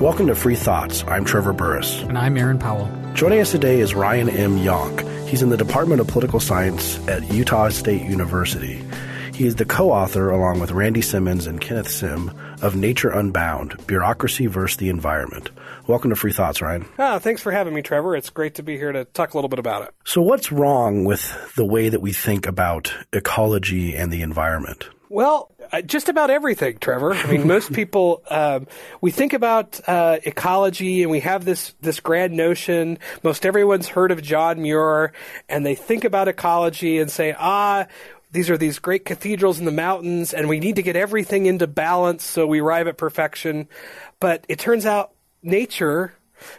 Welcome to Free Thoughts. I'm Trevor Burrus. And I'm Aaron Powell. Joining us today is Ryan M. Yonk. He's in the Department of Political Science at Utah State University. He is the co author, along with Randy Simmons and Kenneth Sim, of Nature Unbound Bureaucracy versus the Environment. Welcome to Free Thoughts, Ryan. Ah, thanks for having me, Trevor. It's great to be here to talk a little bit about it. So, what's wrong with the way that we think about ecology and the environment? Well, uh, just about everything, Trevor. I mean, most people um, we think about uh, ecology, and we have this this grand notion. Most everyone's heard of John Muir, and they think about ecology and say, ah. These are these great cathedrals in the mountains, and we need to get everything into balance so we arrive at perfection. But it turns out nature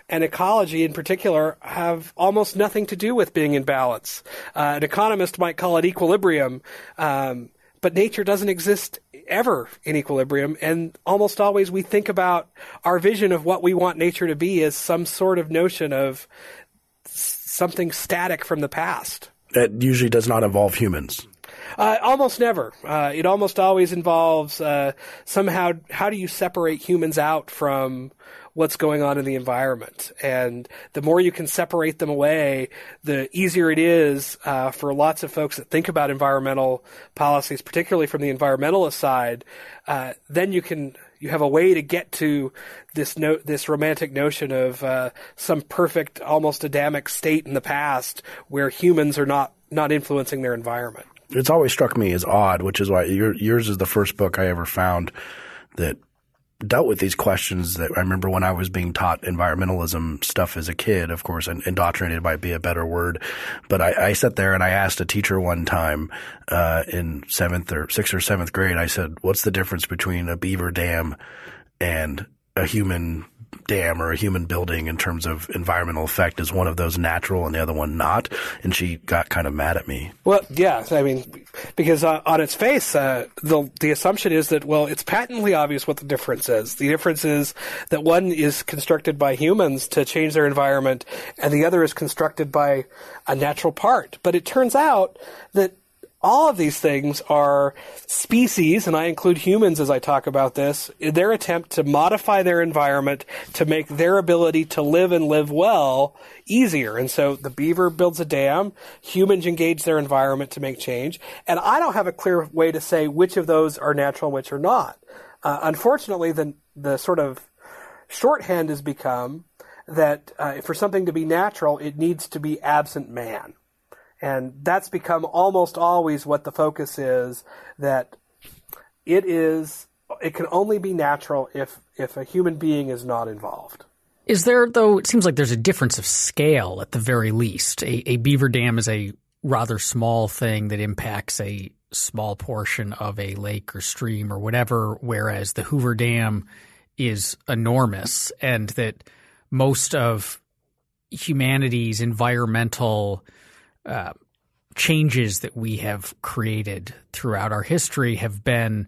and ecology in particular have almost nothing to do with being in balance. Uh, an economist might call it equilibrium. Um, but nature doesn't exist ever in equilibrium. And almost always we think about our vision of what we want nature to be as some sort of notion of something static from the past. That usually does not involve humans. Uh, almost never. Uh, it almost always involves uh, somehow how do you separate humans out from what's going on in the environment. And the more you can separate them away, the easier it is uh, for lots of folks that think about environmental policies, particularly from the environmentalist side. Uh, then you can you have a way to get to this no, this romantic notion of uh, some perfect, almost Adamic state in the past where humans are not not influencing their environment. It's always struck me as odd, which is why your, yours is the first book I ever found that dealt with these questions that I remember when I was being taught environmentalism stuff as a kid, of course, and indoctrinated might be a better word. But I, I sat there and I asked a teacher one time, uh, in seventh or sixth or seventh grade, I said, what's the difference between a beaver dam and a human dam or a human building in terms of environmental effect is one of those natural and the other one not. And she got kind of mad at me. Well yeah i mean because uh, on its face uh, the the assumption is that well it's patently obvious what the difference is. The difference is that one is constructed by humans to change their environment and the other is constructed by a natural part. But it turns out that all of these things are species, and I include humans as I talk about this, their attempt to modify their environment to make their ability to live and live well easier. And so the beaver builds a dam, humans engage their environment to make change, and I don't have a clear way to say which of those are natural and which are not. Uh, unfortunately, the, the sort of shorthand has become that uh, for something to be natural, it needs to be absent man. And that's become almost always what the focus is that it is it can only be natural if if a human being is not involved. Is there though it seems like there's a difference of scale at the very least. A, a beaver dam is a rather small thing that impacts a small portion of a lake or stream or whatever, whereas the Hoover Dam is enormous and that most of humanity's environmental uh, changes that we have created throughout our history have been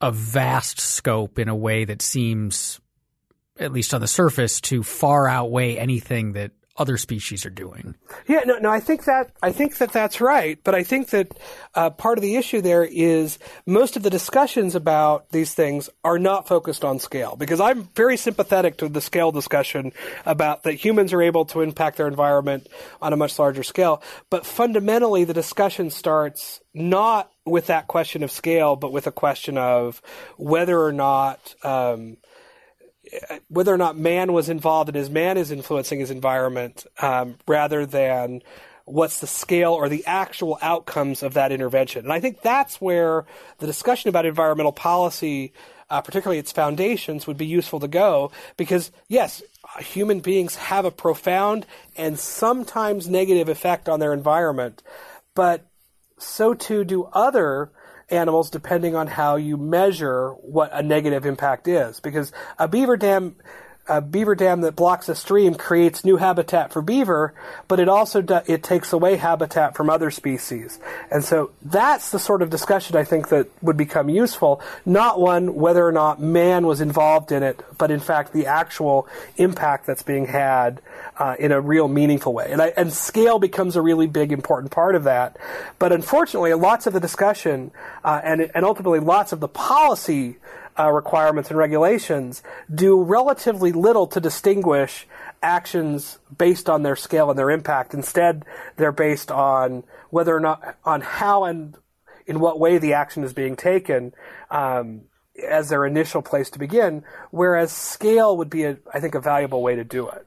of vast scope in a way that seems, at least on the surface, to far outweigh anything that other species are doing. Yeah, no, no, I think that I think that that's right, but I think that uh, part of the issue there is most of the discussions about these things are not focused on scale because I'm very sympathetic to the scale discussion about that humans are able to impact their environment on a much larger scale, but fundamentally the discussion starts not with that question of scale, but with a question of whether or not um, whether or not man was involved and as man is influencing his environment um, rather than what's the scale or the actual outcomes of that intervention. And I think that's where the discussion about environmental policy, uh, particularly its foundations, would be useful to go because, yes, human beings have a profound and sometimes negative effect on their environment, but so too do other animals depending on how you measure what a negative impact is. Because a beaver dam a beaver dam that blocks a stream creates new habitat for beaver, but it also do, it takes away habitat from other species. And so that's the sort of discussion I think that would become useful, not one whether or not man was involved in it, but in fact the actual impact that's being had uh, in a real meaningful way. And, I, and scale becomes a really big important part of that. But unfortunately, lots of the discussion uh, and and ultimately lots of the policy uh, requirements and regulations do relatively little to distinguish actions based on their scale and their impact. Instead, they're based on whether or not on how and in what way the action is being taken. Um, as their initial place to begin, whereas scale would be, a, I think, a valuable way to do it.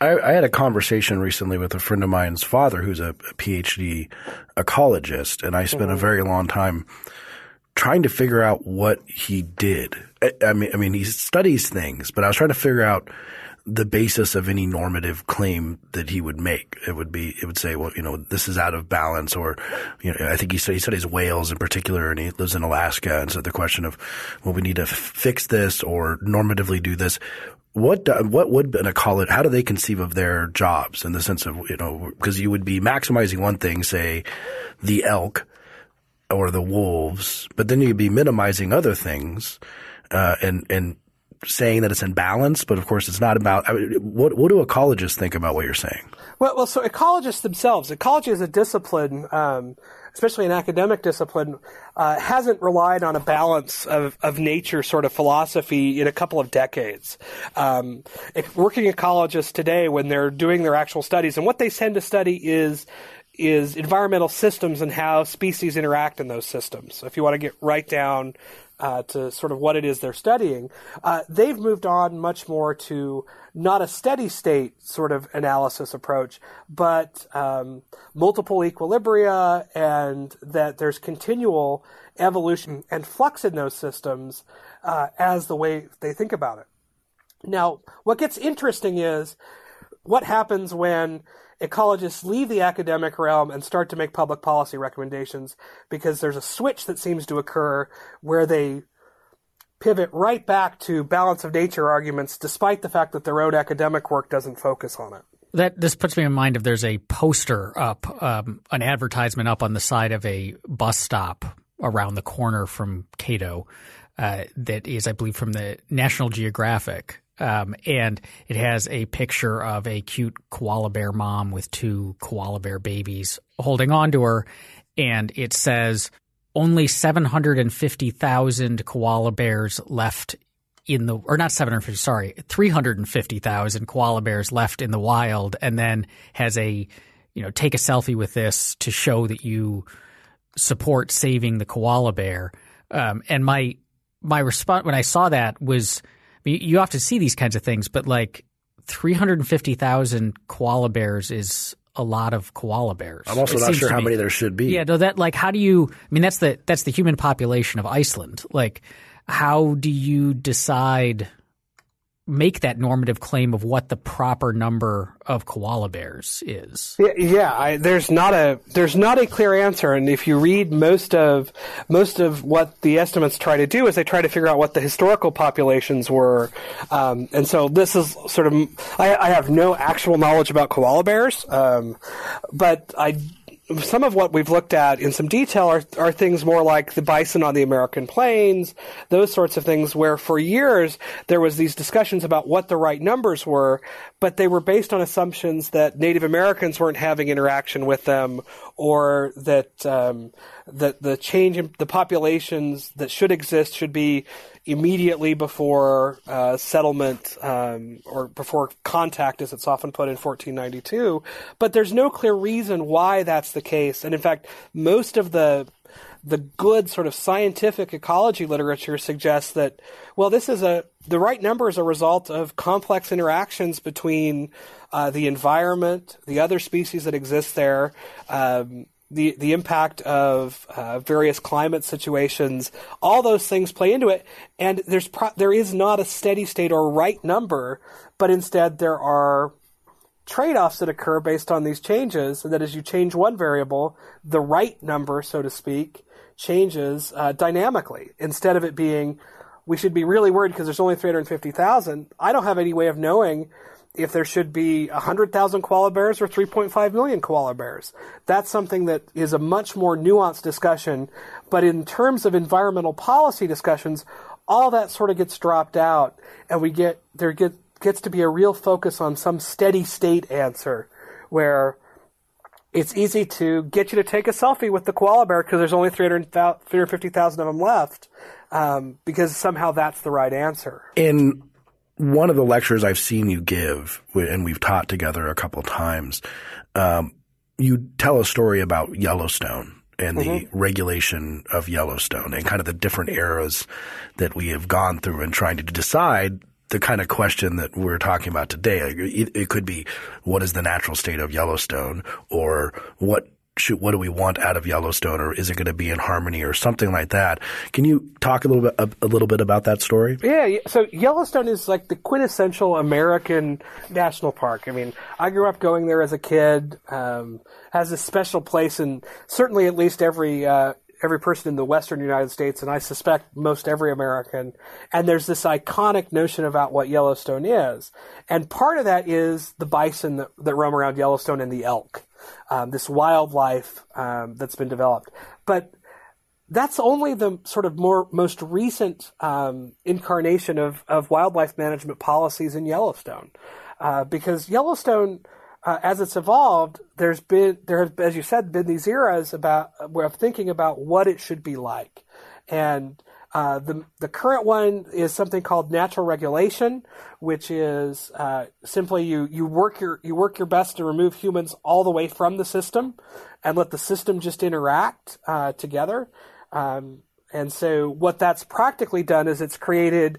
I, I, had a conversation recently with a friend of mine's father, who's a, a PhD ecologist, and I spent mm-hmm. a very long time trying to figure out what he did. I, mean, I mean, he studies things, but I was trying to figure out the basis of any normative claim that he would make. It would be, it would say, well, you know, this is out of balance, or, you know, I think he, he studies whales in particular, and he lives in Alaska, and so the question of, well, we need to fix this or normatively do this. What what would an ecologist? How do they conceive of their jobs in the sense of you know because you would be maximizing one thing, say the elk or the wolves, but then you'd be minimizing other things, uh, and and saying that it's in balance, but of course it's not about. I mean, what what do ecologists think about what you're saying? Well, well, so ecologists themselves, ecology is a discipline, um, especially an academic discipline, uh, hasn't relied on a balance of, of nature sort of philosophy in a couple of decades. Um, working ecologists today, when they're doing their actual studies, and what they tend to study is is environmental systems and how species interact in those systems. So if you want to get right down uh, to sort of what it is they're studying, uh, they've moved on much more to not a steady state sort of analysis approach, but um, multiple equilibria, and that there's continual evolution and flux in those systems uh, as the way they think about it. Now, what gets interesting is what happens when ecologists leave the academic realm and start to make public policy recommendations because there's a switch that seems to occur where they pivot right back to balance of nature arguments despite the fact that their own academic work doesn't focus on it. That this puts me in mind of there's a poster up, um, an advertisement up on the side of a bus stop around the corner from Cato uh, that is, I believe, from the National Geographic um, and it has a picture of a cute koala bear mom with two koala bear babies holding on to her. And it says only 750,000 koala bears left in the, or not 750, sorry, 350,000 koala bears left in the wild. And then has a, you know, take a selfie with this to show that you support saving the koala bear. Um, and my, my response when I saw that was, you often see these kinds of things, but like 350,000 koala bears is a lot of koala bears. I'm also it not sure how many there should be. Yeah, no, that like how do you? I mean, that's the that's the human population of Iceland. Like, how do you decide make that normative claim of what the proper number of koala bears is. Yeah, I, there's not a there's not a clear answer, and if you read most of most of what the estimates try to do is they try to figure out what the historical populations were, um, and so this is sort of I, I, have no actual knowledge about koala bears, um, but I some of what we've looked at in some detail are, are things more like the bison on the American plains, those sorts of things where for years there was these discussions about what the right numbers were, but they were based on assumptions that Native Americans weren't having interaction with them or that um, that the change in the populations that should exist should be immediately before uh, settlement um, or before contact, as it's often put in 1492. But there's no clear reason why that's the case. And in fact, most of the the good sort of scientific ecology literature suggests that well, this is a the right number is a result of complex interactions between uh, the environment, the other species that exist there. Um, the the impact of uh, various climate situations, all those things play into it, and there's pro- there is not a steady state or right number, but instead there are trade-offs that occur based on these changes, and that as you change one variable, the right number, so to speak, changes uh, dynamically. Instead of it being, we should be really worried because there's only 350,000. I don't have any way of knowing if there should be 100,000 koala bears or 3.5 million koala bears. That's something that is a much more nuanced discussion. But in terms of environmental policy discussions, all that sort of gets dropped out, and we get there get, gets to be a real focus on some steady state answer, where it's easy to get you to take a selfie with the koala bear because there's only 350,000 of them left um, because somehow that's the right answer. In one of the lectures I've seen you give, and we've taught together a couple times, um, you tell a story about Yellowstone and the mm-hmm. regulation of Yellowstone and kind of the different eras that we have gone through and trying to decide the kind of question that we're talking about today. It, it could be what is the natural state of Yellowstone or what should, what do we want out of Yellowstone, or is it going to be in harmony, or something like that? Can you talk a little bit a, a, little bit about that story? Yeah, so Yellowstone is like the quintessential American national park. I mean, I grew up going there as a kid. Um, has a special place, and certainly at least every uh, every person in the Western United States, and I suspect most every American. And there's this iconic notion about what Yellowstone is, and part of that is the bison that, that roam around Yellowstone and the elk um, this wildlife um, that's been developed. But that's only the sort of more most recent um, incarnation of, of wildlife management policies in Yellowstone, uh, because Yellowstone, uh, as it's evolved, there's been there have, as you said, been these eras about of thinking about what it should be like, and uh, the the current one is something called natural regulation, which is uh, simply you you work your you work your best to remove humans all the way from the system, and let the system just interact uh, together. Um, and so what that's practically done is it's created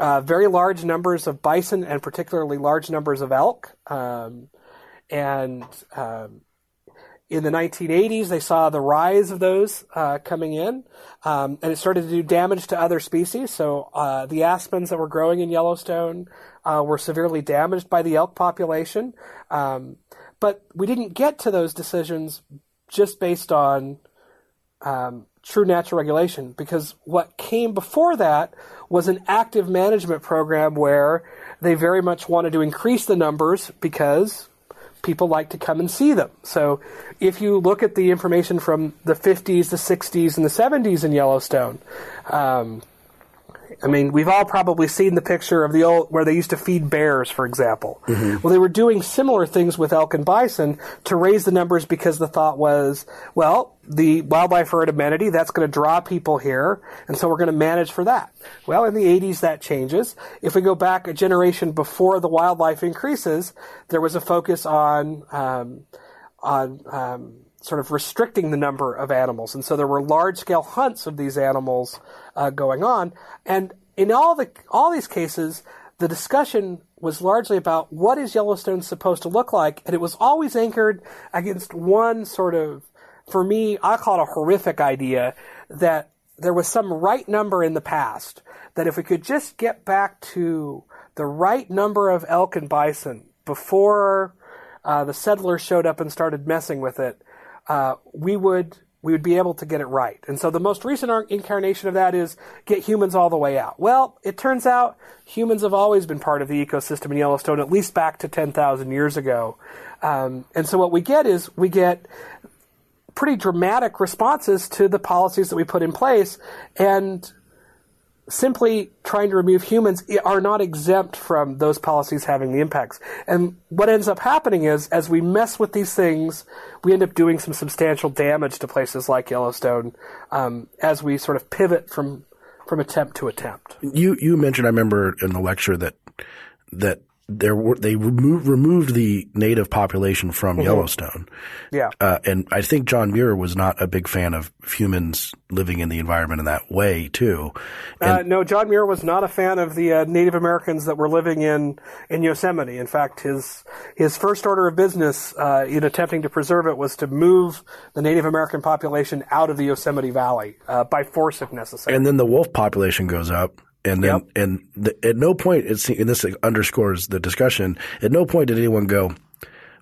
uh, very large numbers of bison and particularly large numbers of elk. Um, and um, in the 1980s, they saw the rise of those uh, coming in, um, and it started to do damage to other species. So uh, the aspens that were growing in Yellowstone uh, were severely damaged by the elk population. Um, but we didn't get to those decisions just based on um, true natural regulation, because what came before that was an active management program where they very much wanted to increase the numbers because people like to come and see them. So if you look at the information from the 50s, the 60s, and the 70s in Yellowstone, um, I mean, we've all probably seen the picture of the old where they used to feed bears, for example. Mm-hmm. Well, they were doing similar things with elk and bison to raise the numbers because the thought was, well, the wildlife herd amenity that's going to draw people here, and so we're going to manage for that. Well, in the 80s, that changes. If we go back a generation before the wildlife increases, there was a focus on um, on um, sort of restricting the number of animals. And so there were large scale hunts of these animals uh, going on. And in all the all these cases, the discussion was largely about what is Yellowstone supposed to look like, and it was always anchored against one sort of, for me, I call it a horrific idea that there was some right number in the past that if we could just get back to the right number of elk and bison before uh, the settlers showed up and started messing with it, uh, we would we would be able to get it right. And so the most recent incarnation of that is get humans all the way out. Well, it turns out humans have always been part of the ecosystem in Yellowstone, at least back to 10,000 years ago. Um, and so what we get is we get pretty dramatic responses to the policies that we put in place. And simply trying to remove humans are not exempt from those policies having the impacts. And what ends up happening is, as we mess with these things, we end up doing some substantial damage to places like Yellowstone um, as we sort of pivot from from attempt to attempt. You you mentioned, I remember in the lecture that that there were they removed removed the native population from mm-hmm. Yellowstone. Yeah, uh, and I think John Muir was not a big fan of humans living in the environment in that way too. Uh, no, John Muir was not a fan of the uh, Native Americans that were living in in Yosemite. In fact, his his first order of business uh, in attempting to preserve it was to move the Native American population out of the Yosemite Valley uh, by force if necessary. And then the wolf population goes up. And then, yep. and the, at no point, it's, and this underscores the discussion, at no point did anyone go,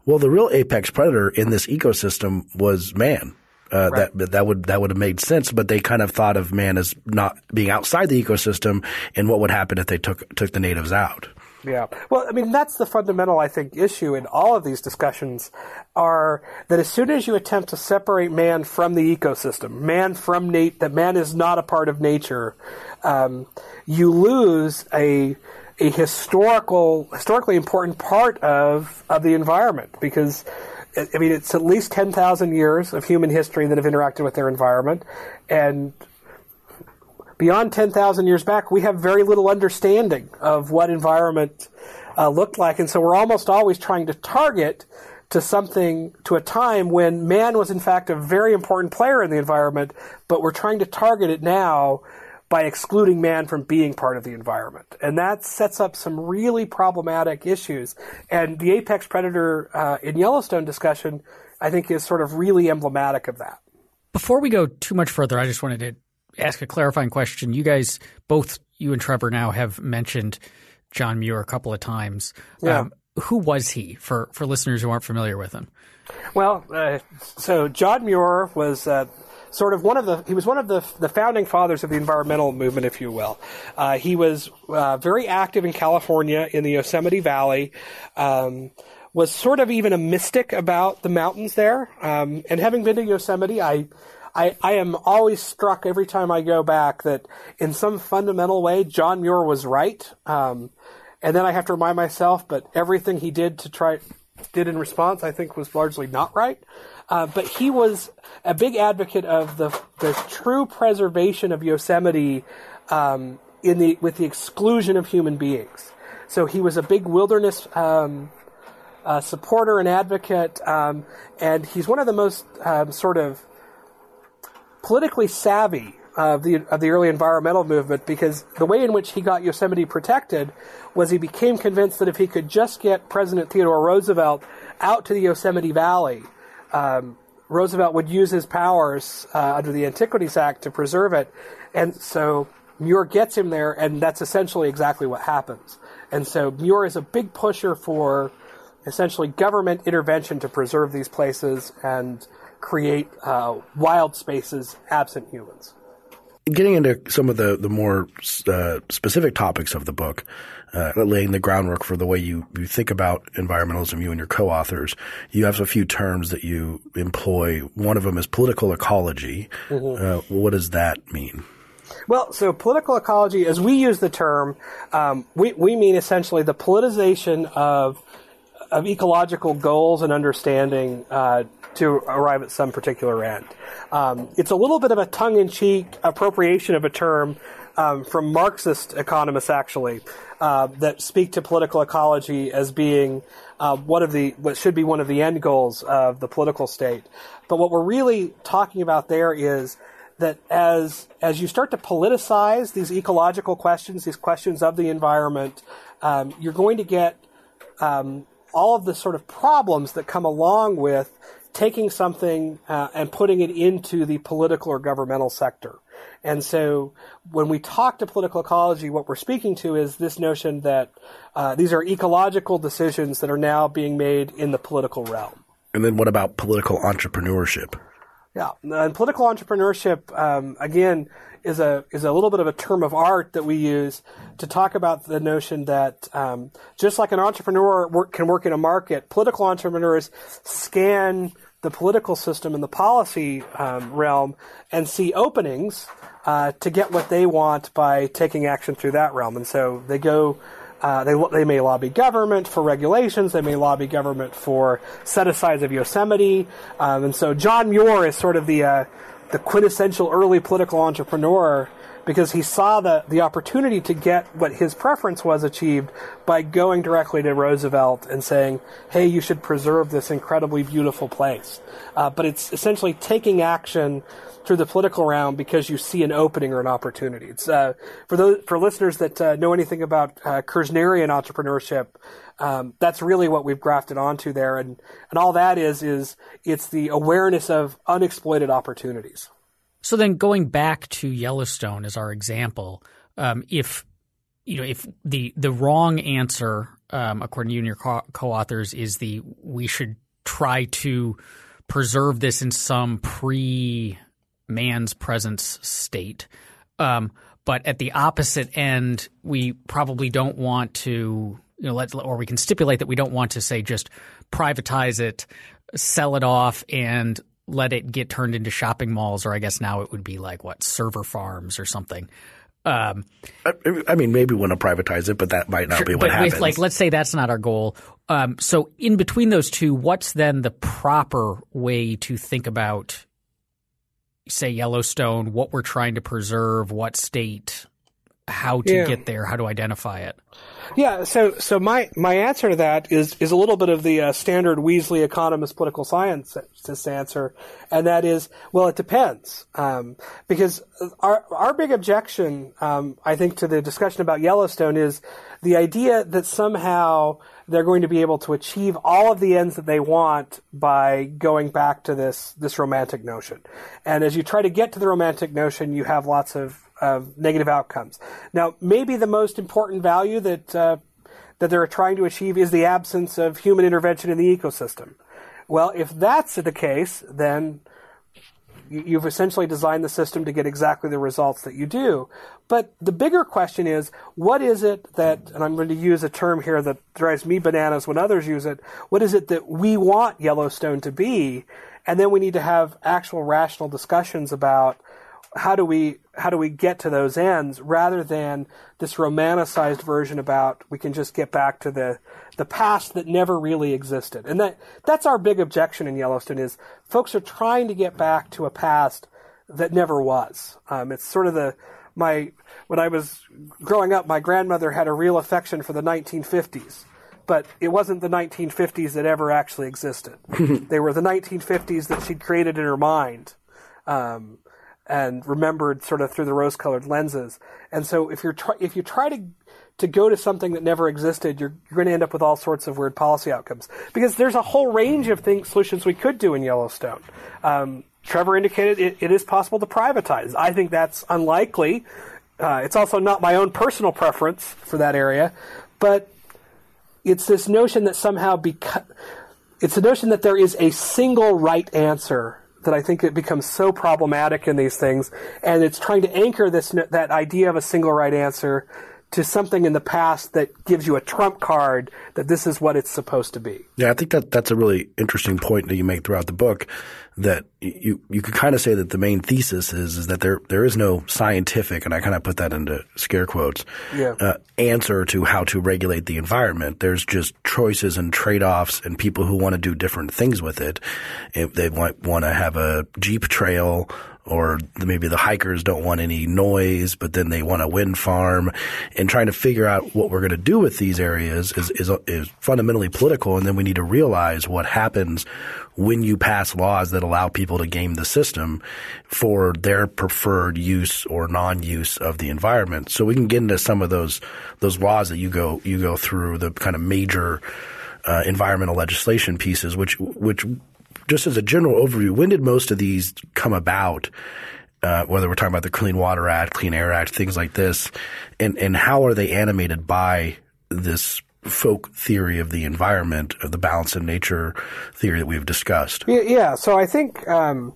well, the real apex predator in this ecosystem was man. Uh, right. that that would that would have made sense, but they kind of thought of man as not being outside the ecosystem, and what would happen if they took took the natives out. Yeah. Well, I mean, that's the fundamental, I think, issue in all of these discussions are that as soon as you attempt to separate man from the ecosystem, man from Nate, that man is not a part of nature, um, you lose a a historical historically important part of of the environment because I mean, it's at least 10,000 years of human history that have interacted with their environment. And beyond 10,000 years back, we have very little understanding of what environment uh, looked like. And so we're almost always trying to target to something, to a time when man was in fact a very important player in the environment, but we're trying to target it now by excluding man from being part of the environment. And that sets up some really problematic issues. And the apex predator uh, in Yellowstone discussion, I think, is sort of really emblematic of that. Before we go too much further, I just wanted to ask a clarifying question. You guys, both you and Trevor now have mentioned John Muir a couple of times. Yeah. Um, who was he for, for listeners who aren't familiar with him? Well, uh, so John Muir was uh, sort of one of the he was one of the the founding fathers of the environmental movement, if you will. Uh, he was uh, very active in California in the Yosemite Valley. Um, was sort of even a mystic about the mountains there. Um, and having been to Yosemite, I, I, I am always struck every time I go back that in some fundamental way, John Muir was right. Um, and then I have to remind myself, but everything he did to try did in response, I think, was largely not right. Uh, but he was a big advocate of the the true preservation of Yosemite um, in the with the exclusion of human beings. So he was a big wilderness um, uh, supporter and advocate, um, and he's one of the most um, sort of politically savvy of the of the early environmental movement because the way in which he got Yosemite protected was he became convinced that if he could just get President Theodore Roosevelt out to the Yosemite Valley um, Roosevelt would use his powers uh, under the Antiquities Act to preserve it. And so Muir gets him there, and that's essentially exactly what happens. And so Muir is a big pusher for essentially government intervention to preserve these places and create uh, wild spaces absent humans. Getting into some of the, the more uh, specific topics of the book, uh, laying the groundwork for the way you, you think about environmentalism, you and your co-authors. You have a few terms that you employ. One of them is political ecology. Mm-hmm. Uh, what does that mean? Well, so political ecology, as we use the term, um, we, we mean essentially the politicization of of ecological goals and understanding uh, to arrive at some particular end. Um, it's a little bit of a tongue-in-cheek appropriation of a term um, from Marxist economists, actually, uh, that speak to political ecology as being uh, one of the what should be one of the end goals of the political state. But what we're really talking about there is that as as you start to politicize these ecological questions, these questions of the environment, um, you're going to get um, all of the sort of problems that come along with taking something uh, and putting it into the political or governmental sector. And so when we talk to political ecology, what we're speaking to is this notion that uh, these are ecological decisions that are now being made in the political realm. And then what about political entrepreneurship? Yeah, and political entrepreneurship um, again is a is a little bit of a term of art that we use to talk about the notion that um, just like an entrepreneur work, can work in a market, political entrepreneurs scan the political system and the policy um, realm and see openings uh, to get what they want by taking action through that realm. And so they go, uh, they, they may lobby government for regulations, they may lobby government for set asides of Yosemite. Um, and so John Muir is sort of the, uh, the quintessential early political entrepreneur because he saw the, the opportunity to get what his preference was achieved by going directly to Roosevelt and saying, hey, you should preserve this incredibly beautiful place. Uh, but it's essentially taking action through the political realm because you see an opening or an opportunity. It's uh, for those for listeners that uh, know anything about uh, Kirznerian entrepreneurship. Um, that's really what we've grafted onto there, and and all that is is it's the awareness of unexploited opportunities. So then, going back to Yellowstone as our example, um, if you know if the the wrong answer, um, according to you and your co- authors is the we should try to preserve this in some pre man's presence state. Um, but at the opposite end, we probably don't want to, you know, let, or we can stipulate that we don't want to say just privatize it, sell it off, and let it get turned into shopping malls, or I guess now it would be like what server farms or something. Um, I, I, mean, maybe we want to privatize it, but that might not be what but happens. If, like, let's say that's not our goal. Um, so, in between those two, what's then the proper way to think about, say, Yellowstone, what we're trying to preserve, what state, how to Yeah. get there, how to identify it? Yeah, so so my my answer to that is is a little bit of the uh, standard Weasley economist political science answer, and that is well, it depends, um, because our our big objection, um, I think, to the discussion about Yellowstone is the idea that somehow they're going to be able to achieve all of the ends that they want by going back to this this romantic notion, and as you try to get to the romantic notion, you have lots of of negative outcomes. Now, maybe the most important value that uh, that they're trying to achieve is the absence of human intervention in the ecosystem. Well, if that's the case, then you- you've essentially designed the system to get exactly the results that you do. But the bigger question is, what is it that, and I'm going to use a term here that drives me bananas when others use it, what is it that we want Yellowstone to be? And then we need to have actual rational discussions about how do we how do we get to those ends rather than this romanticized version about we can just get back to the the past that never really existed? And that that's our big objection in Yellowstone is folks are trying to get back to a past that never was. Um, it's sort of the my when I was growing up my grandmother had a real affection for the 1950s but it wasn't the 1950s that ever actually existed. They were the 1950s that she'd created in her mind. Um, and remembered sort of through the rose-colored lenses. And so if you're try- if you try to to go to something that never existed, you're, you're going to end up with all sorts of weird policy outcomes because there's a whole range of things solutions we could do in Yellowstone. Um, Trevor indicated it, it is possible to privatize. I think that's unlikely. Uh, it's also not my own personal preference for that area, but it's this notion that somehow because it's the notion that there is a single right answer that I think it becomes so problematic in these things, and it's trying to anchor this that idea of a single right answer to something in the past that gives you a trump card that this is what it's supposed to be. Yeah, I think that that's a really interesting point that you make throughout the book. That you you could kind of say that the main thesis is is that there there is no scientific, and I kind of put that into scare quotes, Yeah. uh, answer to how to regulate the environment. There's just choices and trade offs, and people who want to do different things with it. If they want want to have a jeep trail or maybe the hikers don't want any noise, but then they want a wind farm, and trying to figure out what we're going to do with these areas is, is is fundamentally political. And then we need to realize what happens when you pass laws that allow people to game the system for their preferred use or non-use of the environment. So we can get into some of those those laws that you go you go through the kind of major uh, environmental legislation pieces, which which just as a general overview, when did most of these come about? Uh, whether we're talking about the Clean Water Act, Clean Air Act, things like this, and and how are they animated by this folk theory of the environment, of the balance in nature theory that we've discussed? Yeah. So I think um,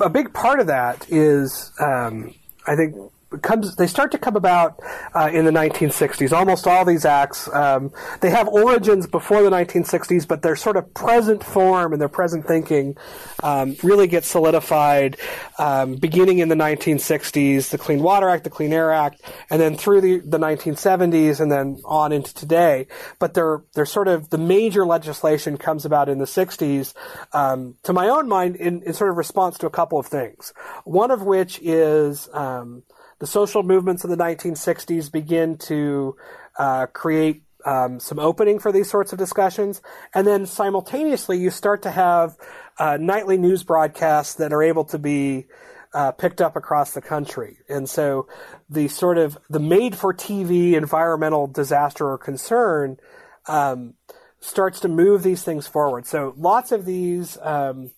a big part of that is um, I think comes they start to come about uh, in the 1960s. Almost all these acts um, they have origins before the 1960s, but their sort of present form and their present thinking um, really gets solidified um, beginning in the 1960s. The Clean Water Act, the Clean Air Act, and then through the, the 1970s, and then on into today. But they're they're sort of the major legislation comes about in the 60s. Um, to my own mind, in, in sort of response to a couple of things. One of which is um, the social movements of the 1960s begin to uh, create um, some opening for these sorts of discussions, and then simultaneously you start to have uh, nightly news broadcasts that are able to be uh, picked up across the country, and so the sort of the made-for-TV environmental disaster or concern um, starts to move these things forward. So lots of these. Um,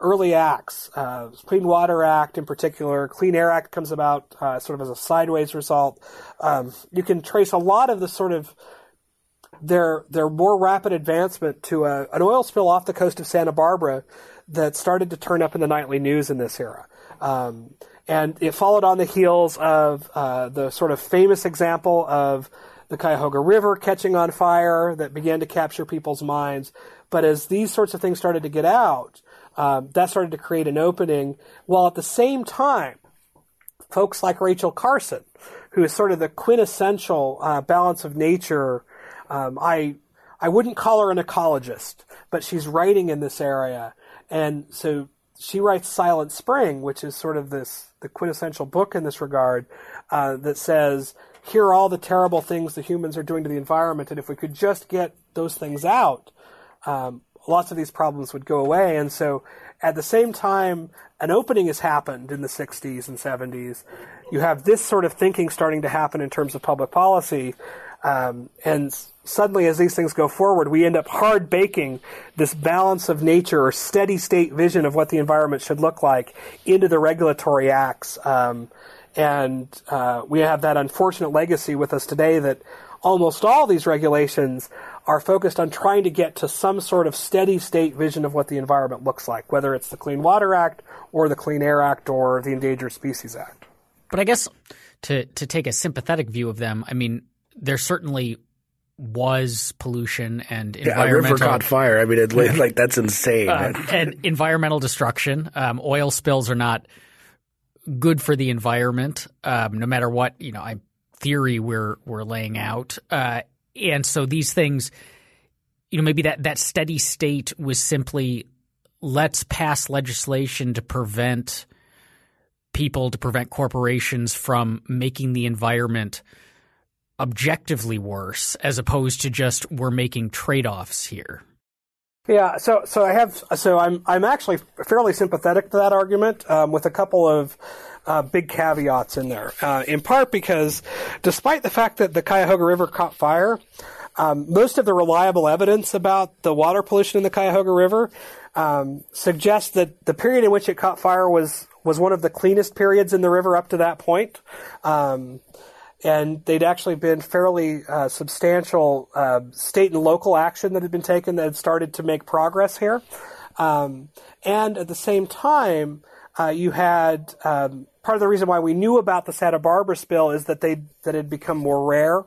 early acts, uh, Clean Water Act in particular, Clean Air Act comes about uh, sort of as a sideways result. Um, you can trace a lot of the sort of their their more rapid advancement to a, an oil spill off the coast of Santa Barbara that started to turn up in the nightly news in this era. Um, and it followed on the heels of uh, the sort of famous example of the Cuyahoga River catching on fire that began to capture people's minds. But as these sorts of things started to get out, um, that started to create an opening, while at the same time, folks like Rachel Carson, who is sort of the quintessential uh, balance of nature. Um, I I wouldn't call her an ecologist, but she's writing in this area, and so she writes Silent Spring, which is sort of this the quintessential book in this regard, uh, that says here are all the terrible things the humans are doing to the environment, and if we could just get those things out, um, lots of these problems would go away. And so, at the same time, an opening has happened in the 60s and 70s. You have this sort of thinking starting to happen in terms of public policy. Um, and suddenly, as these things go forward, we end up hard baking this balance of nature or steady state vision of what the environment should look like into the regulatory acts. Um, and uh, we have that unfortunate legacy with us today that almost all these regulations are focused on trying to get to some sort of steady state vision of what the environment looks like, whether it's the Clean Water Act or the Clean Air Act or the Endangered Species Act. But I guess to to take a sympathetic view of them, I mean, there certainly was pollution and Yeah, a environmental river caught fire. I mean, it, like that's insane. uh, and environmental destruction. Um, oil spills are not good for the environment, um, no matter what you know. I theory we're we're laying out, uh, and so these things, you know, maybe that that steady state was simply let's pass legislation to prevent people to prevent corporations from making the environment objectively worse as opposed to just we're making trade-offs here. Yeah, so so I have so I'm I'm actually fairly sympathetic to that argument um, with a couple of uh, big caveats in there. Uh, in part because, despite the fact that the Cuyahoga River caught fire, um, most of the reliable evidence about the water pollution in the Cuyahoga River um, suggests that the period in which it caught fire was was one of the cleanest periods in the river up to that point. Um, and they'd actually been fairly uh, substantial uh, state and local action that had been taken that had started to make progress here. Um, and at the same time, uh, you had um, part of the reason why we knew about the Santa Barbara spill is that they that had become more rare,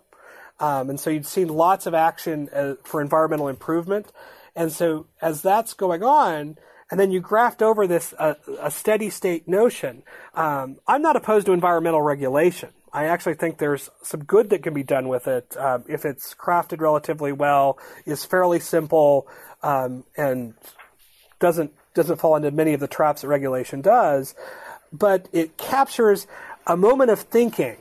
um, and so you'd seen lots of action uh, for environmental improvement. And so as that's going on, and then you graft over this uh, a steady state notion. Um, I'm not opposed to environmental regulation. I actually think there's some good that can be done with it um, if it's crafted relatively well, is fairly simple, um, and doesn't doesn't fall into many of the traps that regulation does. But it captures a moment of thinking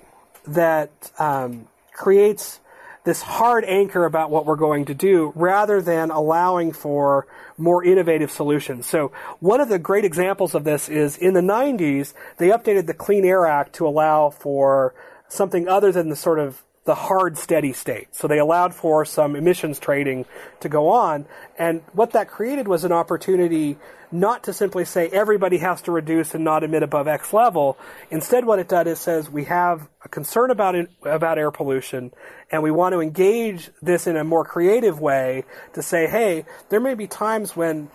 that um, creates this hard anchor about what we're going to do rather than allowing for more innovative solutions. So one of the great examples of this is in the 90s, they updated the Clean Air Act to allow for something other than the sort of the hard steady state. So they allowed for some emissions trading to go on. And what that created was an opportunity not to simply say everybody has to reduce and not emit above X level. Instead, what it does is says we have a concern about about air pollution, and we want to engage this in a more creative way to say, hey, there may be times when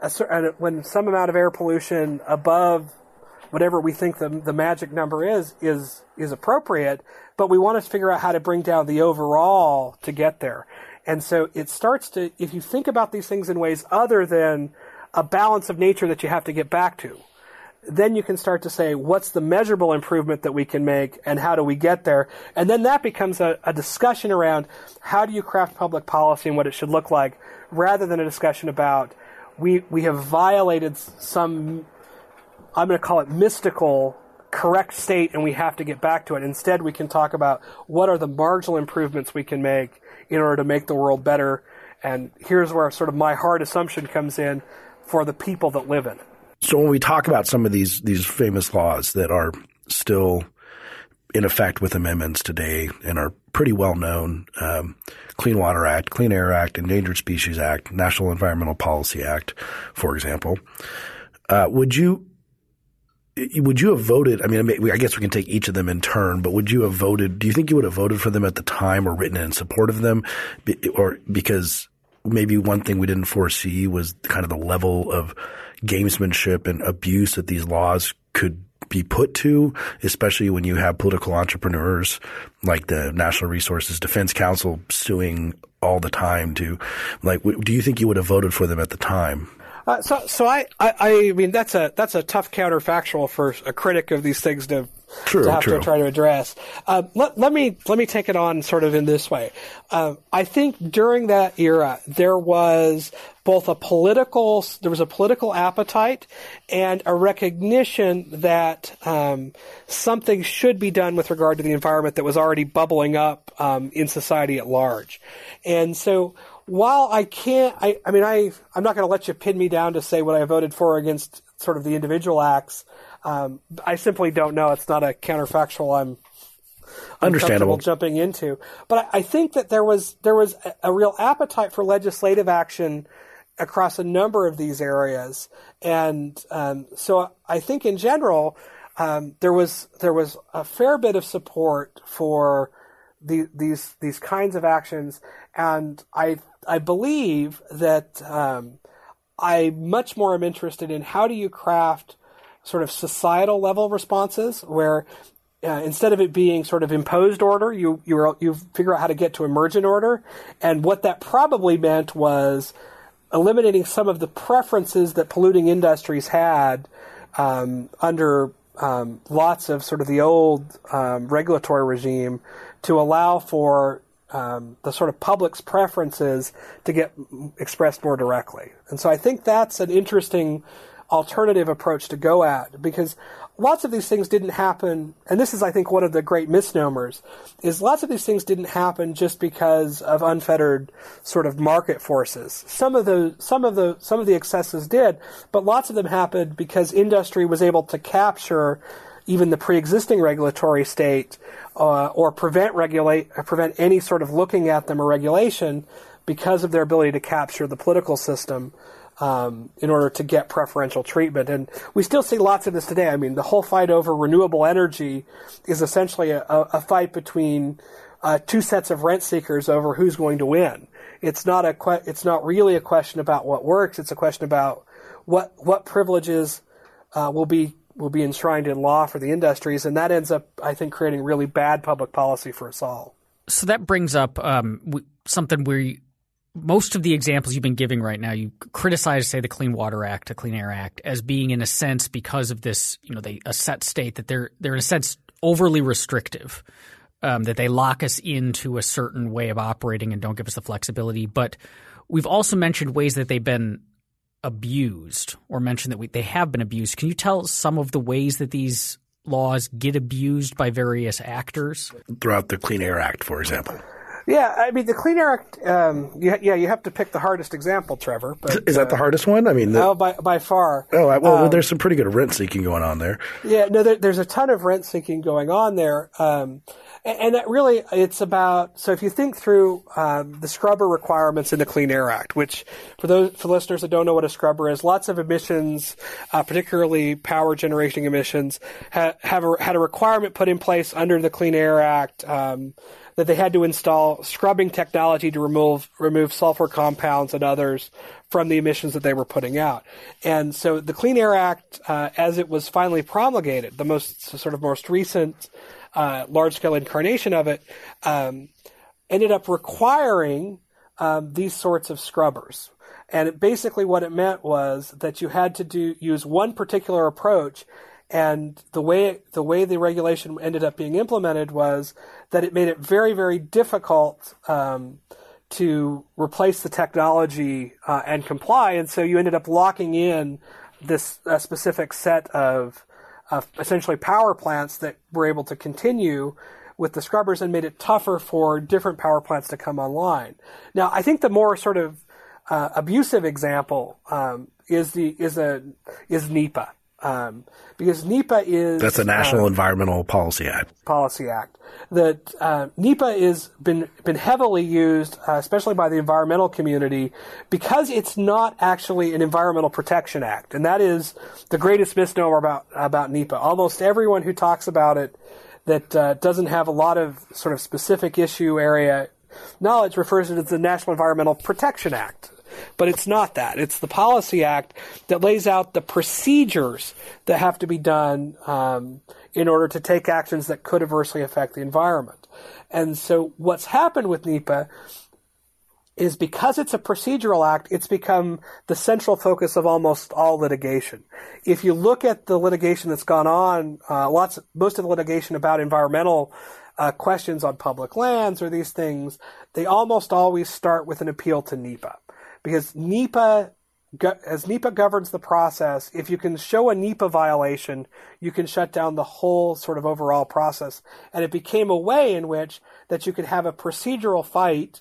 a, when some amount of air pollution above whatever we think the, the magic number is is is appropriate, but we want to figure out how to bring down the overall to get there. And so it starts to if you think about these things in ways other than a balance of nature that you have to get back to, then you can start to say what's the measurable improvement that we can make and how do we get there. And then that becomes a, a discussion around how do you craft public policy and what it should look like, rather than a discussion about we we have violated some I'm going to call it mystical correct state and we have to get back to it. Instead, we can talk about what are the marginal improvements we can make in order to make the world better. And here's where sort of my hard assumption comes in for the people that live in it. So when we talk about some of these these famous laws that are still in effect with amendments today and are pretty well known, um, Clean Water Act, Clean Air Act, Endangered Species Act, National Environmental Policy Act, for example, uh, would you would you have voted? I mean, I guess we can take each of them in turn, but would you have voted? Do you think you would have voted for them at the time or written in support of them, or because maybe one thing we didn't foresee was kind of the level of gamesmanship and abuse that these laws could be put to, especially when you have political entrepreneurs like the National Resources Defense Council suing all the time to, like, do you think you would have voted for them at the time? Uh, so, so I, I, I mean, that's a that's a tough counterfactual for a critic of these things to True, to have true. to try to address. Uh, let, let me let me take it on sort of in this way. Uh, I think during that era there was both a political there was a political appetite and a recognition that um, something should be done with regard to the environment that was already bubbling up um, in society at large, and so while I can't, I, I mean, I, I'm not going to let you pin me down to say what I voted for against sort of the individual acts. Um, I simply don't know. It's not a counterfactual I'm Understandable. jumping into. But I, I think that there was there was a, a real appetite for legislative action across a number of these areas, and um, so I think in general um, there was there was a fair bit of support for the, these these kinds of actions, and I I believe that um, I much more am interested in how do you craft sort of societal level responses where uh, instead of it being sort of imposed order, you you you figure out how to get to emergent order, and what that probably meant was eliminating some of the preferences that polluting industries had um, under um, lots of sort of the old um, regulatory regime to allow for um, the sort of public's preferences to get expressed more directly. And so I think that's an interesting alternative approach to go at because lots of these things didn't happen and this is i think one of the great misnomers is lots of these things didn't happen just because of unfettered sort of market forces some of the some of the some of the excesses did but lots of them happened because industry was able to capture even the pre-existing regulatory state uh, or prevent regulate prevent any sort of looking at them or regulation because of their ability to capture the political system um, in order to get preferential treatment. And we still see lots of this today. I mean, the whole fight over renewable energy is essentially a, a fight between uh, two sets of rent seekers over who's going to win. It's not a que- it's not really a question about what works. It's a question about what what privileges uh, will be will be enshrined in law for the industries, and that ends up, I think, creating really bad public policy for us all. So that brings up um, something where most of the examples you've been giving right now, you criticize, say, the Clean Water Act, the Clean Air Act, as being, in a sense, because of this, you know, they a set state that they're they're in a sense overly restrictive, um, that they lock us into a certain way of operating and don't give us the flexibility. But we've also mentioned ways that they've been abused, or mentioned that we, they have been abused. Can you tell some of the ways that these laws get abused by various actors? Throughout the Clean Air Act, for example. Yeah, I mean the Clean Air Act. Um, you, yeah, you have to pick the hardest example, Trevor. But, Is that the hardest one? I mean, the, Oh, by by far. oh, I, well, there's some pretty good rent seeking going on there. Yeah, no, there, there's a ton of rent seeking going on there, um, and, and that really it's about. So if you think through um, the scrubber requirements in the Clean Air Act, which for those for listeners that don't know what a scrubber is, lots of emissions, uh, particularly power generating emissions, ha- have a, had a requirement put in place under the Clean Air Act. Um, that they had to install scrubbing technology to remove remove sulfur compounds and others from the emissions that they were putting out. And so the Clean Air Act, uh, as it was finally promulgated, the most sort of most recent uh, large scale incarnation of it, um, ended up requiring um, these sorts of scrubbers. And it, basically, what it meant was that you had to do use one particular approach and the way the way the regulation ended up being implemented was that it made it very very difficult um, to replace the technology uh, and comply, and so you ended up locking in this uh, specific set of, of essentially power plants that were able to continue with the scrubbers and made it tougher for different power plants to come online. Now, I think the more sort of uh, abusive example um, is the is a is NEPA. Um, because NEPA is That's the National uh, Environmental Policy Act. Policy Act. That uh, NEPA is been been heavily used, uh, especially by the environmental community, because it's not actually an Environmental Protection Act, and that is the greatest misnomer about about NEPA. Almost everyone who talks about it that uh, doesn't have a lot of sort of specific issue area knowledge refers to it as the National Environmental Protection Act. But it's not that. It's the Policy Act that lays out the procedures that have to be done um, in order to take actions that could adversely affect the environment. And so what's happened with NEPA is because it's a procedural act, it's become the central focus of almost all litigation. If you look at the litigation that's gone on, uh, lots, most of the litigation about environmental uh, questions on public lands or these things, they almost always start with an appeal to NEPA, because NEPA, as NEPA governs the process, if you can show a NEPA violation, you can shut down the whole sort of overall process. And it became a way in which that you could have a procedural fight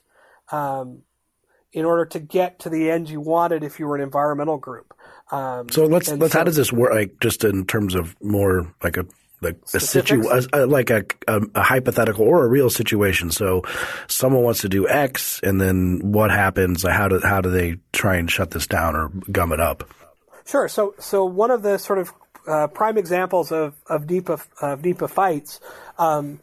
um, in order to get to the end you wanted if you were an environmental group. Um, so let's let's so, how does this work? Like just in terms of more like a like a situ a, like a, a, a, hypothetical or a real situation. So someone wants to do X, and then what happens? How do how do they try and shut this down or gum it up? Sure. So so one of the sort of uh, prime examples of of NEPA of NEPA fights. Um,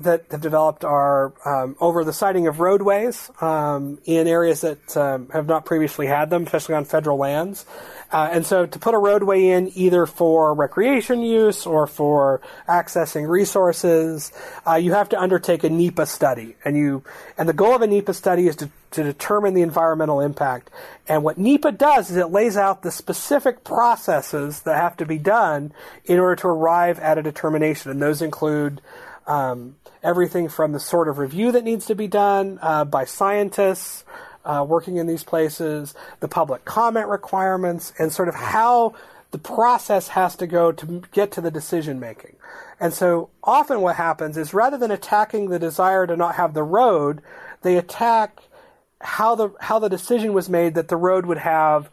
that have developed are um, over the siting of roadways um, in areas that um, have not previously had them, especially on federal lands. Uh, and so to put a roadway in either for recreation use or for accessing resources, uh, you have to undertake a NEPA study. And you and the goal of a NEPA study is to, to determine the environmental impact. And what NEPA does is it lays out the specific processes that have to be done in order to arrive at a determination. And those include um, everything from the sort of review that needs to be done uh, by scientists uh, working in these places, the public comment requirements, and sort of how the process has to go to get to the decision making. And so often what happens is rather than attacking the desire to not have the road, they attack how the how the decision was made that the road would have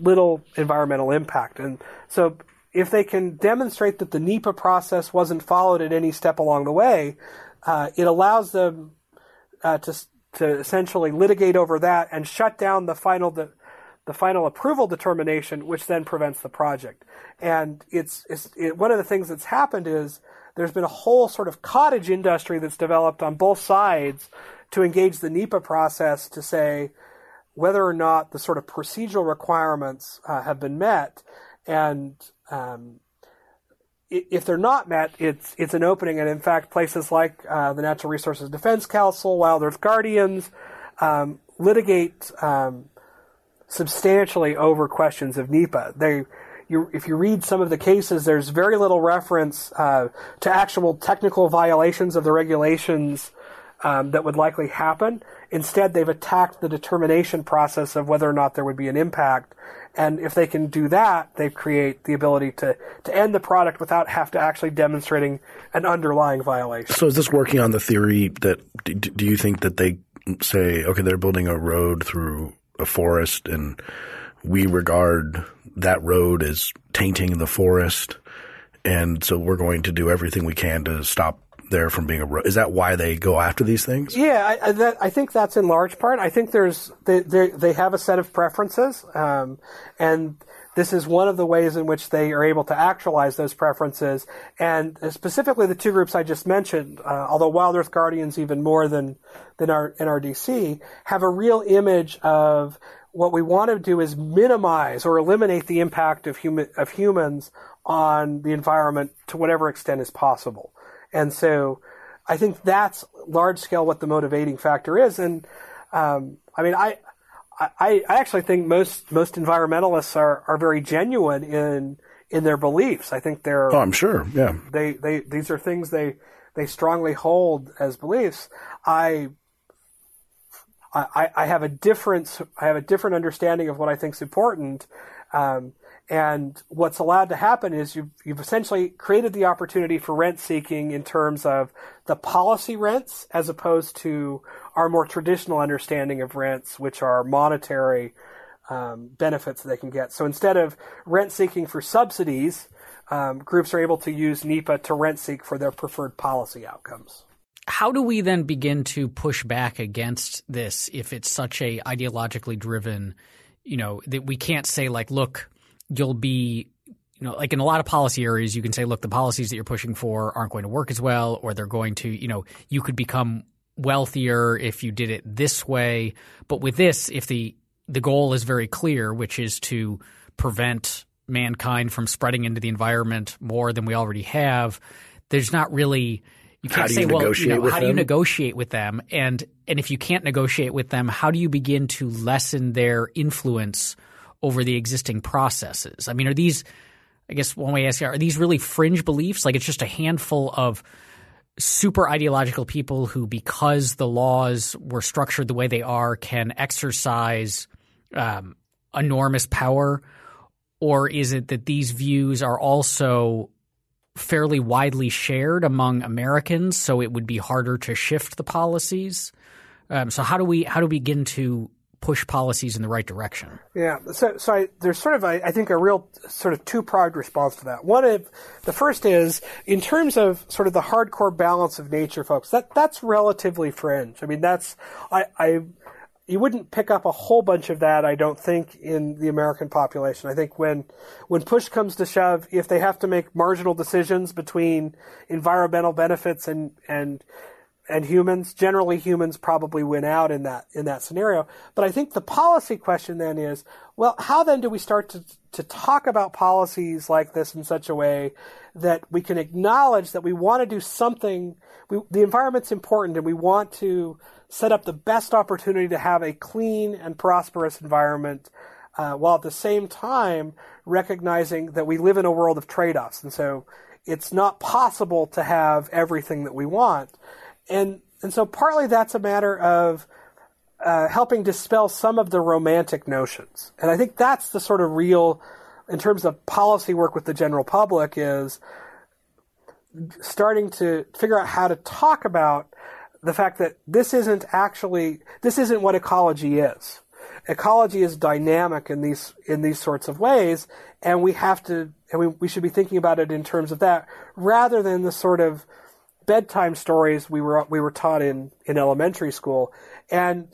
little environmental impact. And so if they can demonstrate that the NEPA process wasn't followed at any step along the way, uh, it allows them uh, to to essentially litigate over that and shut down the final de- the final approval determination, which then prevents the project. And it's, it's it, one of the things that's happened is there's been a whole sort of cottage industry that's developed on both sides to engage the NEPA process to say whether or not the sort of procedural requirements uh, have been met and um, if they're not met, it's it's an opening, and in fact, places like uh, the Natural Resources Defense Council, Wild Earth Guardians, um, litigate um, substantially over questions of NEPA. They, you, if you read some of the cases, there's very little reference uh, to actual technical violations of the regulations um, that would likely happen. Instead, they've attacked the determination process of whether or not there would be an impact and if they can do that, they create the ability to, to end the product without have to actually demonstrating an underlying violation. So is this working on the theory that do you think that they say, okay, they're building a road through a forest and we regard that road as tainting the forest and so we're going to do everything we can to stop there from being a road. Is that why they go after these things? Yeah, I, I, that, I think that's in large part. I think there's they they have a set of preferences, um, and this is one of the ways in which they are able to actualize those preferences. And specifically, the two groups I just mentioned, uh, although Wild Earth Guardians even more than than our NRDC, have a real image of what we want to do is minimize or eliminate the impact of human of humans on the environment to whatever extent is possible. And so I think that's large scale what the motivating factor is. And um, I mean, I, I, I actually think most most environmentalists are, are very genuine in in their beliefs. I think they're. Oh, I'm sure. Yeah. They they these are things they they strongly hold as beliefs. I. I, I have a different I have a different understanding of what I think is important, um, and what's allowed to happen is you've, you've essentially created the opportunity for rent seeking in terms of the policy rents as opposed to our more traditional understanding of rents, which are monetary um, benefits that they can get. So instead of rent seeking for subsidies, um, groups are able to use NEPA to rent seek for their preferred policy outcomes. How do we then begin to push back against this if it's such a ideologically driven, you know, that we can't say like, look, you'll be you know, like in a lot of policy areas, you can say, look, the policies that you're pushing for aren't going to work as well, or they're going to, you know, you could become wealthier if you did it this way. But with this, if the the goal is very clear, which is to prevent mankind from spreading into the environment more than we already have, there's not really You can't How do say, you well, you know, how do you negotiate with them? And and if you can't negotiate with them, how do you begin to lessen their influence over the existing processes? I mean, are these? I guess one way I ask you, are these really fringe beliefs? Like it's just a handful of super ideological people who, because the laws were structured the way they are, can exercise um, enormous power? Or is it that these views are also fairly widely shared among Americans, so it would be harder to shift the policies? Um, so how do we how do we begin to push policies in the right direction? Yeah. So, so I, there's sort of, I, I think, a real sort of two-pronged response to that. One of the first is in terms of sort of the hardcore balance of nature, folks. That that's relatively fringe. I mean, that's I, I you wouldn't pick up a whole bunch of that, I don't think, in the American population. I think when when push comes to shove, if they have to make marginal decisions between environmental benefits and and and humans, generally humans probably win out in that in that scenario. But I think the policy question then is, well, how then do we start to to talk about policies like this in such a way that we can acknowledge that we want to do something. We, the environment's important, and we want to set up the best opportunity to have a clean and prosperous environment, uh, while at the same time recognizing that we live in a world of trade-offs, and so it's not possible to have everything that we want and and so partly that's a matter of uh, helping dispel some of the romantic notions, and I think that's the sort of real, in terms of policy work with the general public, is starting to figure out how to talk about the fact that this isn't actually this isn't what ecology is. Ecology is dynamic in these in these sorts of ways, and we have to and we, we should be thinking about it in terms of that rather than the sort of bedtime stories we were we were taught in in elementary school. And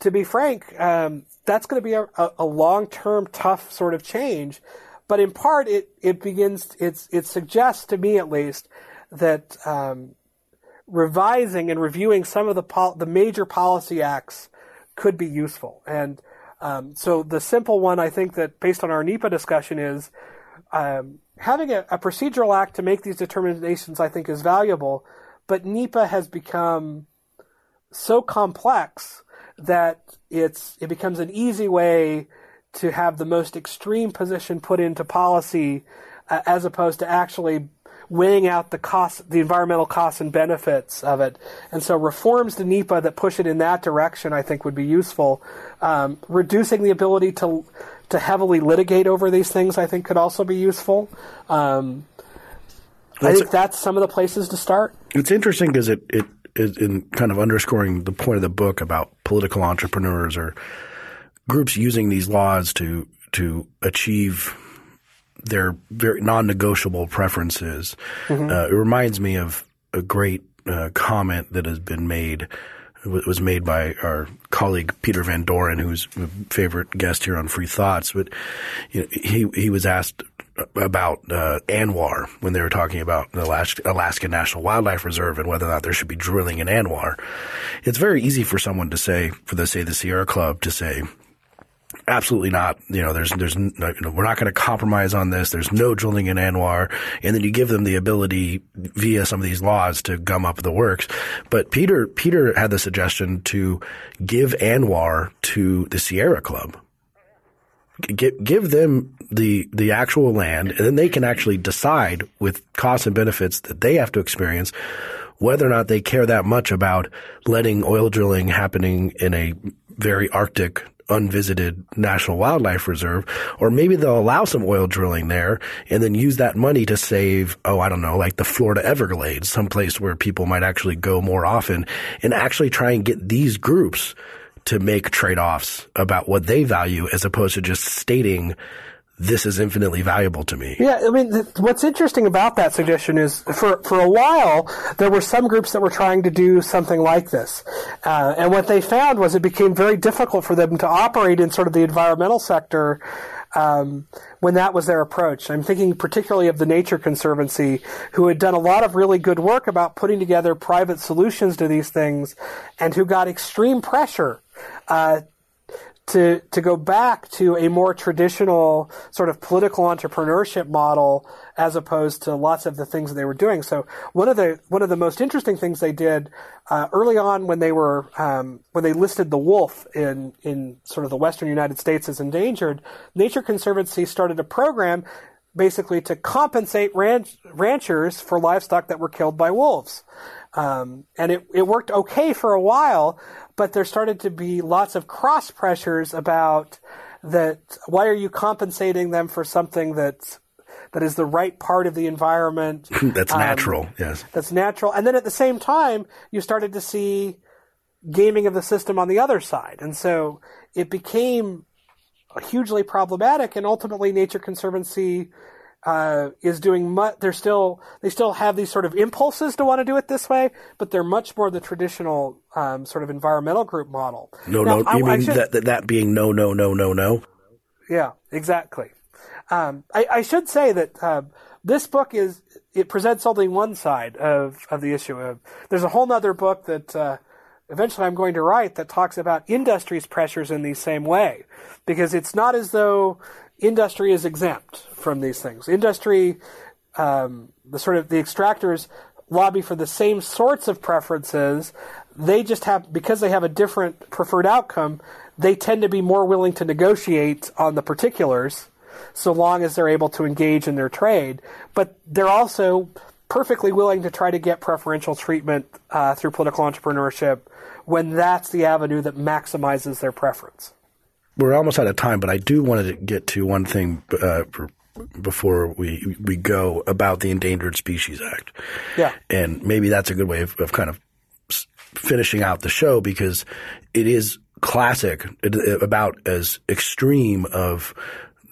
to be frank, um, that's going to be a, a long term tough sort of change. But in part, it it begins it's it suggests to me at least that um, revising and reviewing some of the pol- the major policy acts could be useful. And um, so the simple one I think that based on our NEPA discussion is um, having a, a, procedural act to make these determinations, I think, is valuable. But NEPA has become so complex that it's it becomes an easy way to have the most extreme position put into policy, uh, as opposed to actually weighing out the cost, the environmental costs and benefits of it. And so reforms to NEPA that push it in that direction, I think, would be useful. Um, reducing the ability to to heavily litigate over these things, I think, could also be useful. Um, I think that's some of the places to start. It's interesting because it, it is in kind of underscoring the point of the book about political entrepreneurs or groups using these laws to to achieve their very non-negotiable preferences. Mm-hmm. Uh, it reminds me of a great uh, comment that has been made it was made by our colleague Peter Van Doren, who's a favorite guest here on Free Thoughts. But you know, he he was asked about uh, ANWR when they were talking about the Alaska, Alaska National Wildlife Reserve and whether or not there should be drilling in ANWR. It's very easy for someone to say, for the say the Sierra Club, to say, Absolutely not. You know, there's, there's, you know, we're not going to compromise on this. There's no drilling in ANWR. And then you give them the ability via some of these laws to gum up the works. But Peter, Peter had the suggestion to give ANWR to the Sierra Club. Give, give them the, the actual land and then they can actually decide with costs and benefits that they have to experience whether or not they care that much about letting oil drilling happening in a very Arctic unvisited national wildlife reserve, or maybe they'll allow some oil drilling there and then use that money to save, oh, I don't know, like the Florida Everglades, someplace where people might actually go more often and actually try and get these groups to make trade-offs about what they value as opposed to just stating this is infinitely valuable to me. Yeah, I mean, th- what's interesting about that suggestion is for for a while there were some groups that were trying to do something like this, uh, and what they found was it became very difficult for them to operate in sort of the environmental sector. Um, when that was their approach. I'm thinking particularly of the Nature Conservancy, who had done a lot of really good work about putting together private solutions to these things, and who got extreme pressure uh, to to go back to a more traditional sort of political entrepreneurship model as opposed to lots of the things that they were doing. So one of the one of the most interesting things they did uh, early on when they were um, when they listed the wolf in in sort of the western United States as endangered, Nature Conservancy started a program basically to compensate ranch, ranchers for livestock that were killed by wolves. Um, and it, it worked okay for a while, but there started to be lots of cross pressures about that. Why are you compensating them for something that's that is the right part of the environment? that's um, natural. Yes, that's natural. And then at the same time, you started to see gaming of the system on the other side, and so it became hugely problematic. And ultimately, Nature Conservancy uh, is doing much. They're still they still have these sort of impulses to want to do it this way, but they're much more the traditional um, sort of environmental group model. No, now, no, you I, mean I should, that, that being no, no, no, no, no. Yeah, exactly. Um, I, I, should say that uh, this book is it presents only one side of of the issue. Of, there's a whole other book that. Uh, eventually I'm going to write that talks about industry's pressures in the same way. Because it's not as though industry is exempt from these things. Industry, um, the sort of the extractors lobby for the same sorts of preferences. They just have because they have a different preferred outcome. They tend to be more willing to negotiate on the particulars, so long as they're able to engage in their trade. But they're also perfectly willing to try to get preferential treatment uh, through political entrepreneurship when that's the avenue that maximizes their preference we're almost out of time, but I do want to get to one thing uh, for, before we we go about the Endangered Species Act. Yeah, and maybe that's a good way of, of kind of finishing out the show because it is classic about as extreme of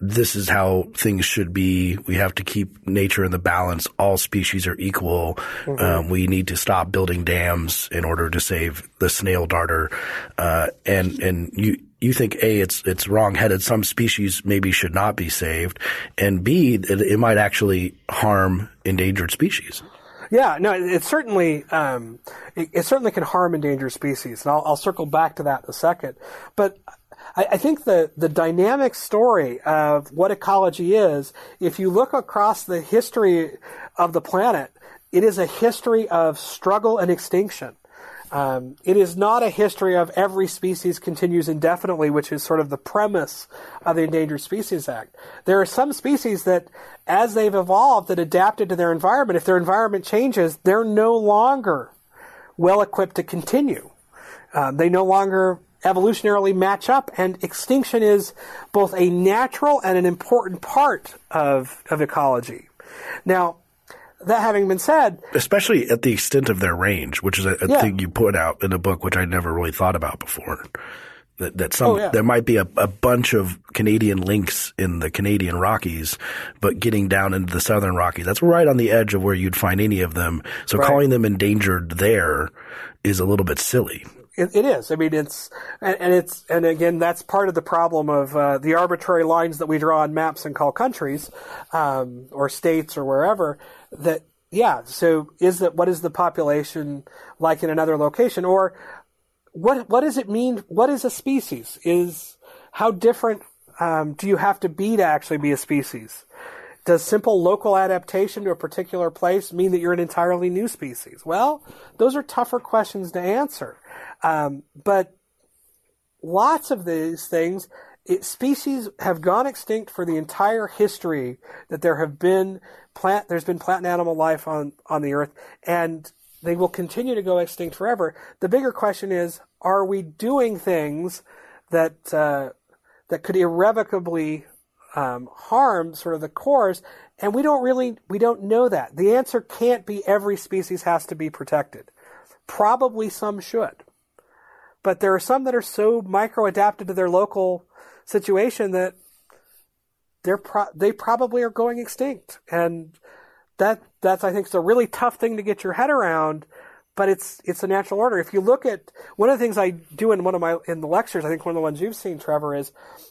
this is how things should be. We have to keep nature in the balance. All species are equal. Mm-hmm. Um, we need to stop building dams in order to save the snail darter. Uh, and and you you think a it's it's wrong-headed. Some species maybe should not be saved, and b it, it might actually harm endangered species. Yeah, no, it, it certainly um, it, it, certainly can harm endangered species, and I'll, I'll circle back to that in a second. But I, I, think the the dynamic story of what ecology is, if you look across the history of the planet, it is a history of struggle and extinction. Um, it is not a history of every species continues indefinitely, which is sort of the premise of the Endangered Species Act. There are some species that, as they've evolved and adapted to their environment, if their environment changes, they're no longer well equipped to continue. Uh, they no longer evolutionarily match up, and extinction is both a natural and an important part of, of ecology. Now, that having been said, especially at the extent of their range, which is a, a yeah. thing you put out in a book, which I never really thought about before. That, that some oh, yeah. there might be a, a bunch of Canadian lynx in the Canadian Rockies, but getting down into the southern Rockies, that's right on the edge of where you'd find any of them. So right. calling them endangered there is a little bit silly. It, it is. I mean, it's and, and, it's and again, that's part of the problem of uh, the arbitrary lines that we draw on maps and call countries um, or states or wherever. That yeah. So is that what is the population like in another location, or what what does it mean? What is a species? Is how different um, do you have to be to actually be a species? Does simple local adaptation to a particular place mean that you're an entirely new species? Well, those are tougher questions to answer. Um, but lots of these things, it, species have gone extinct for the entire history that there have been plant, there's been plant and animal life on, on the earth, and they will continue to go extinct forever. The bigger question is, are we doing things that, uh, that could irrevocably um, harm sort of the cores? And we don't really, we don't know that. The answer can't be every species has to be protected. Probably some should. But there are some that are so micro adapted to their local situation that they're pro- they probably are going extinct, and that that's I think is a really tough thing to get your head around. But it's it's a natural order. If you look at one of the things I do in one of my in the lectures, I think one of the ones you've seen, Trevor, is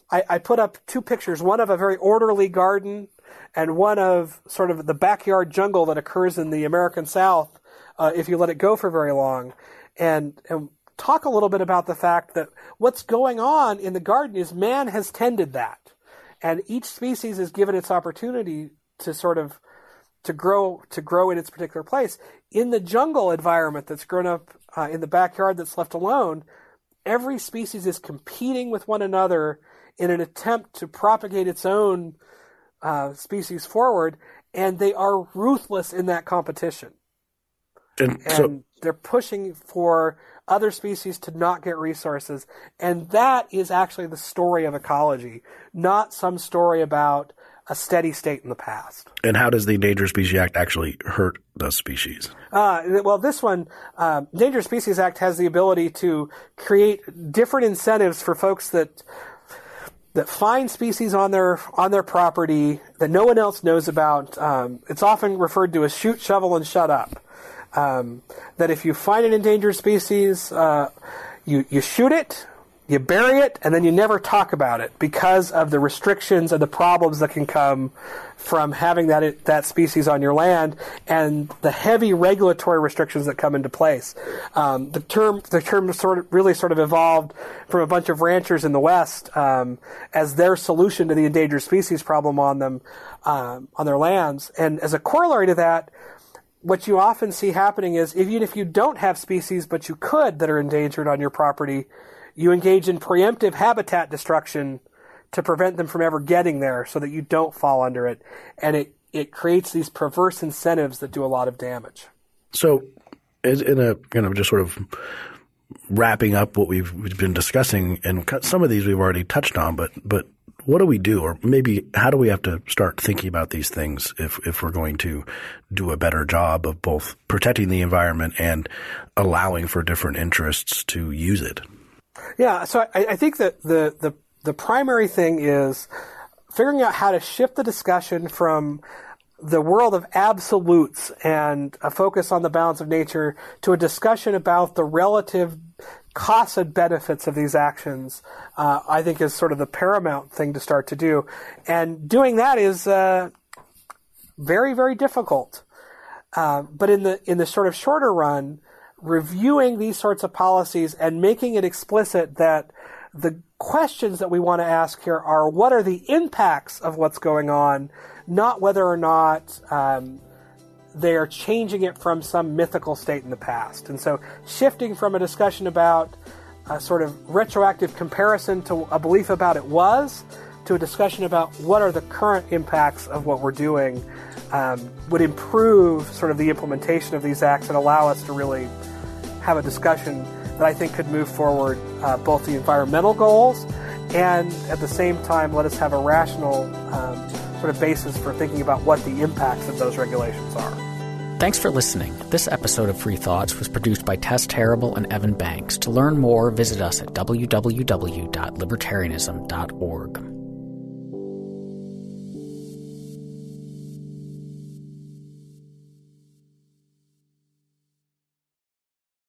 I, I put up two pictures, one of a very orderly garden and one of sort of the backyard jungle that occurs in the American South uh, if you let it go for very long. And, and talk a little bit about the fact that what's going on in the garden is man has tended that. And each species is given its opportunity to sort of to grow to grow in its particular place. In the jungle environment that's grown up uh, in the backyard that's left alone, every species is competing with one another in an attempt to propagate its own uh, species forward, and they are ruthless in that competition. And, And so, they're pushing for other species to not get resources. And that is actually the story of ecology, not some story about a steady state in the past. and how does the Endangered Species Act actually hurt the species? Uh, well, this one, um, Endangered Species Act has the ability to create different incentives for folks that that find species on their on their property that no one else knows about. Um, it's often referred to as shoot, shovel, and shut up. Um, that if you find an endangered species, uh, you you shoot it, you bury it, and then you never talk about it because of the restrictions and the problems that can come from having that that species on your land and the heavy regulatory restrictions that come into place. Um, the term the term sort of really sort of evolved from a bunch of ranchers in the West um, as their solution to the endangered species problem on them um, on their lands, and as a corollary to that what you often see happening is even if you don't have species but you could that are endangered on your property, you engage in preemptive habitat destruction to prevent them from ever getting there so that you don't fall under it. And it, it creates these perverse incentives that do a lot of damage. So, in a kind of just sort of wrapping up what we've, we've been discussing, and some of these we've already touched on, but but what do we do, or maybe how do we have to start thinking about these things if if we're going to do a better job of both protecting the environment and allowing for different interests to use it? Yeah, so I, I think that the, the the primary thing is figuring out how to shift the discussion from the world of absolutes and a focus on the balance of nature to a discussion about the relative costs and benefits of these actions, uh, I think is sort of the paramount thing to start to do. And doing that is uh, very, very difficult. Uh, but in the in the sort of shorter run, reviewing these sorts of policies and making it explicit that the questions that we want to ask here are what are the impacts of what's going on, not whether or not um, they are changing it from some mythical state in the past. And so, shifting from a discussion about a sort of retroactive comparison to a belief about it was to a discussion about what are the current impacts of what we're doing um, would improve sort of the implementation of these acts and allow us to really have a discussion that I think could move forward uh, both the environmental goals and at the same time let us have a rational um, sort of basis for thinking about what the impacts of those regulations are. Thanks for listening. This episode of Free Thoughts was produced by Tess Terrible and Evan Banks. To learn more, visit us at www.libertarianism.org.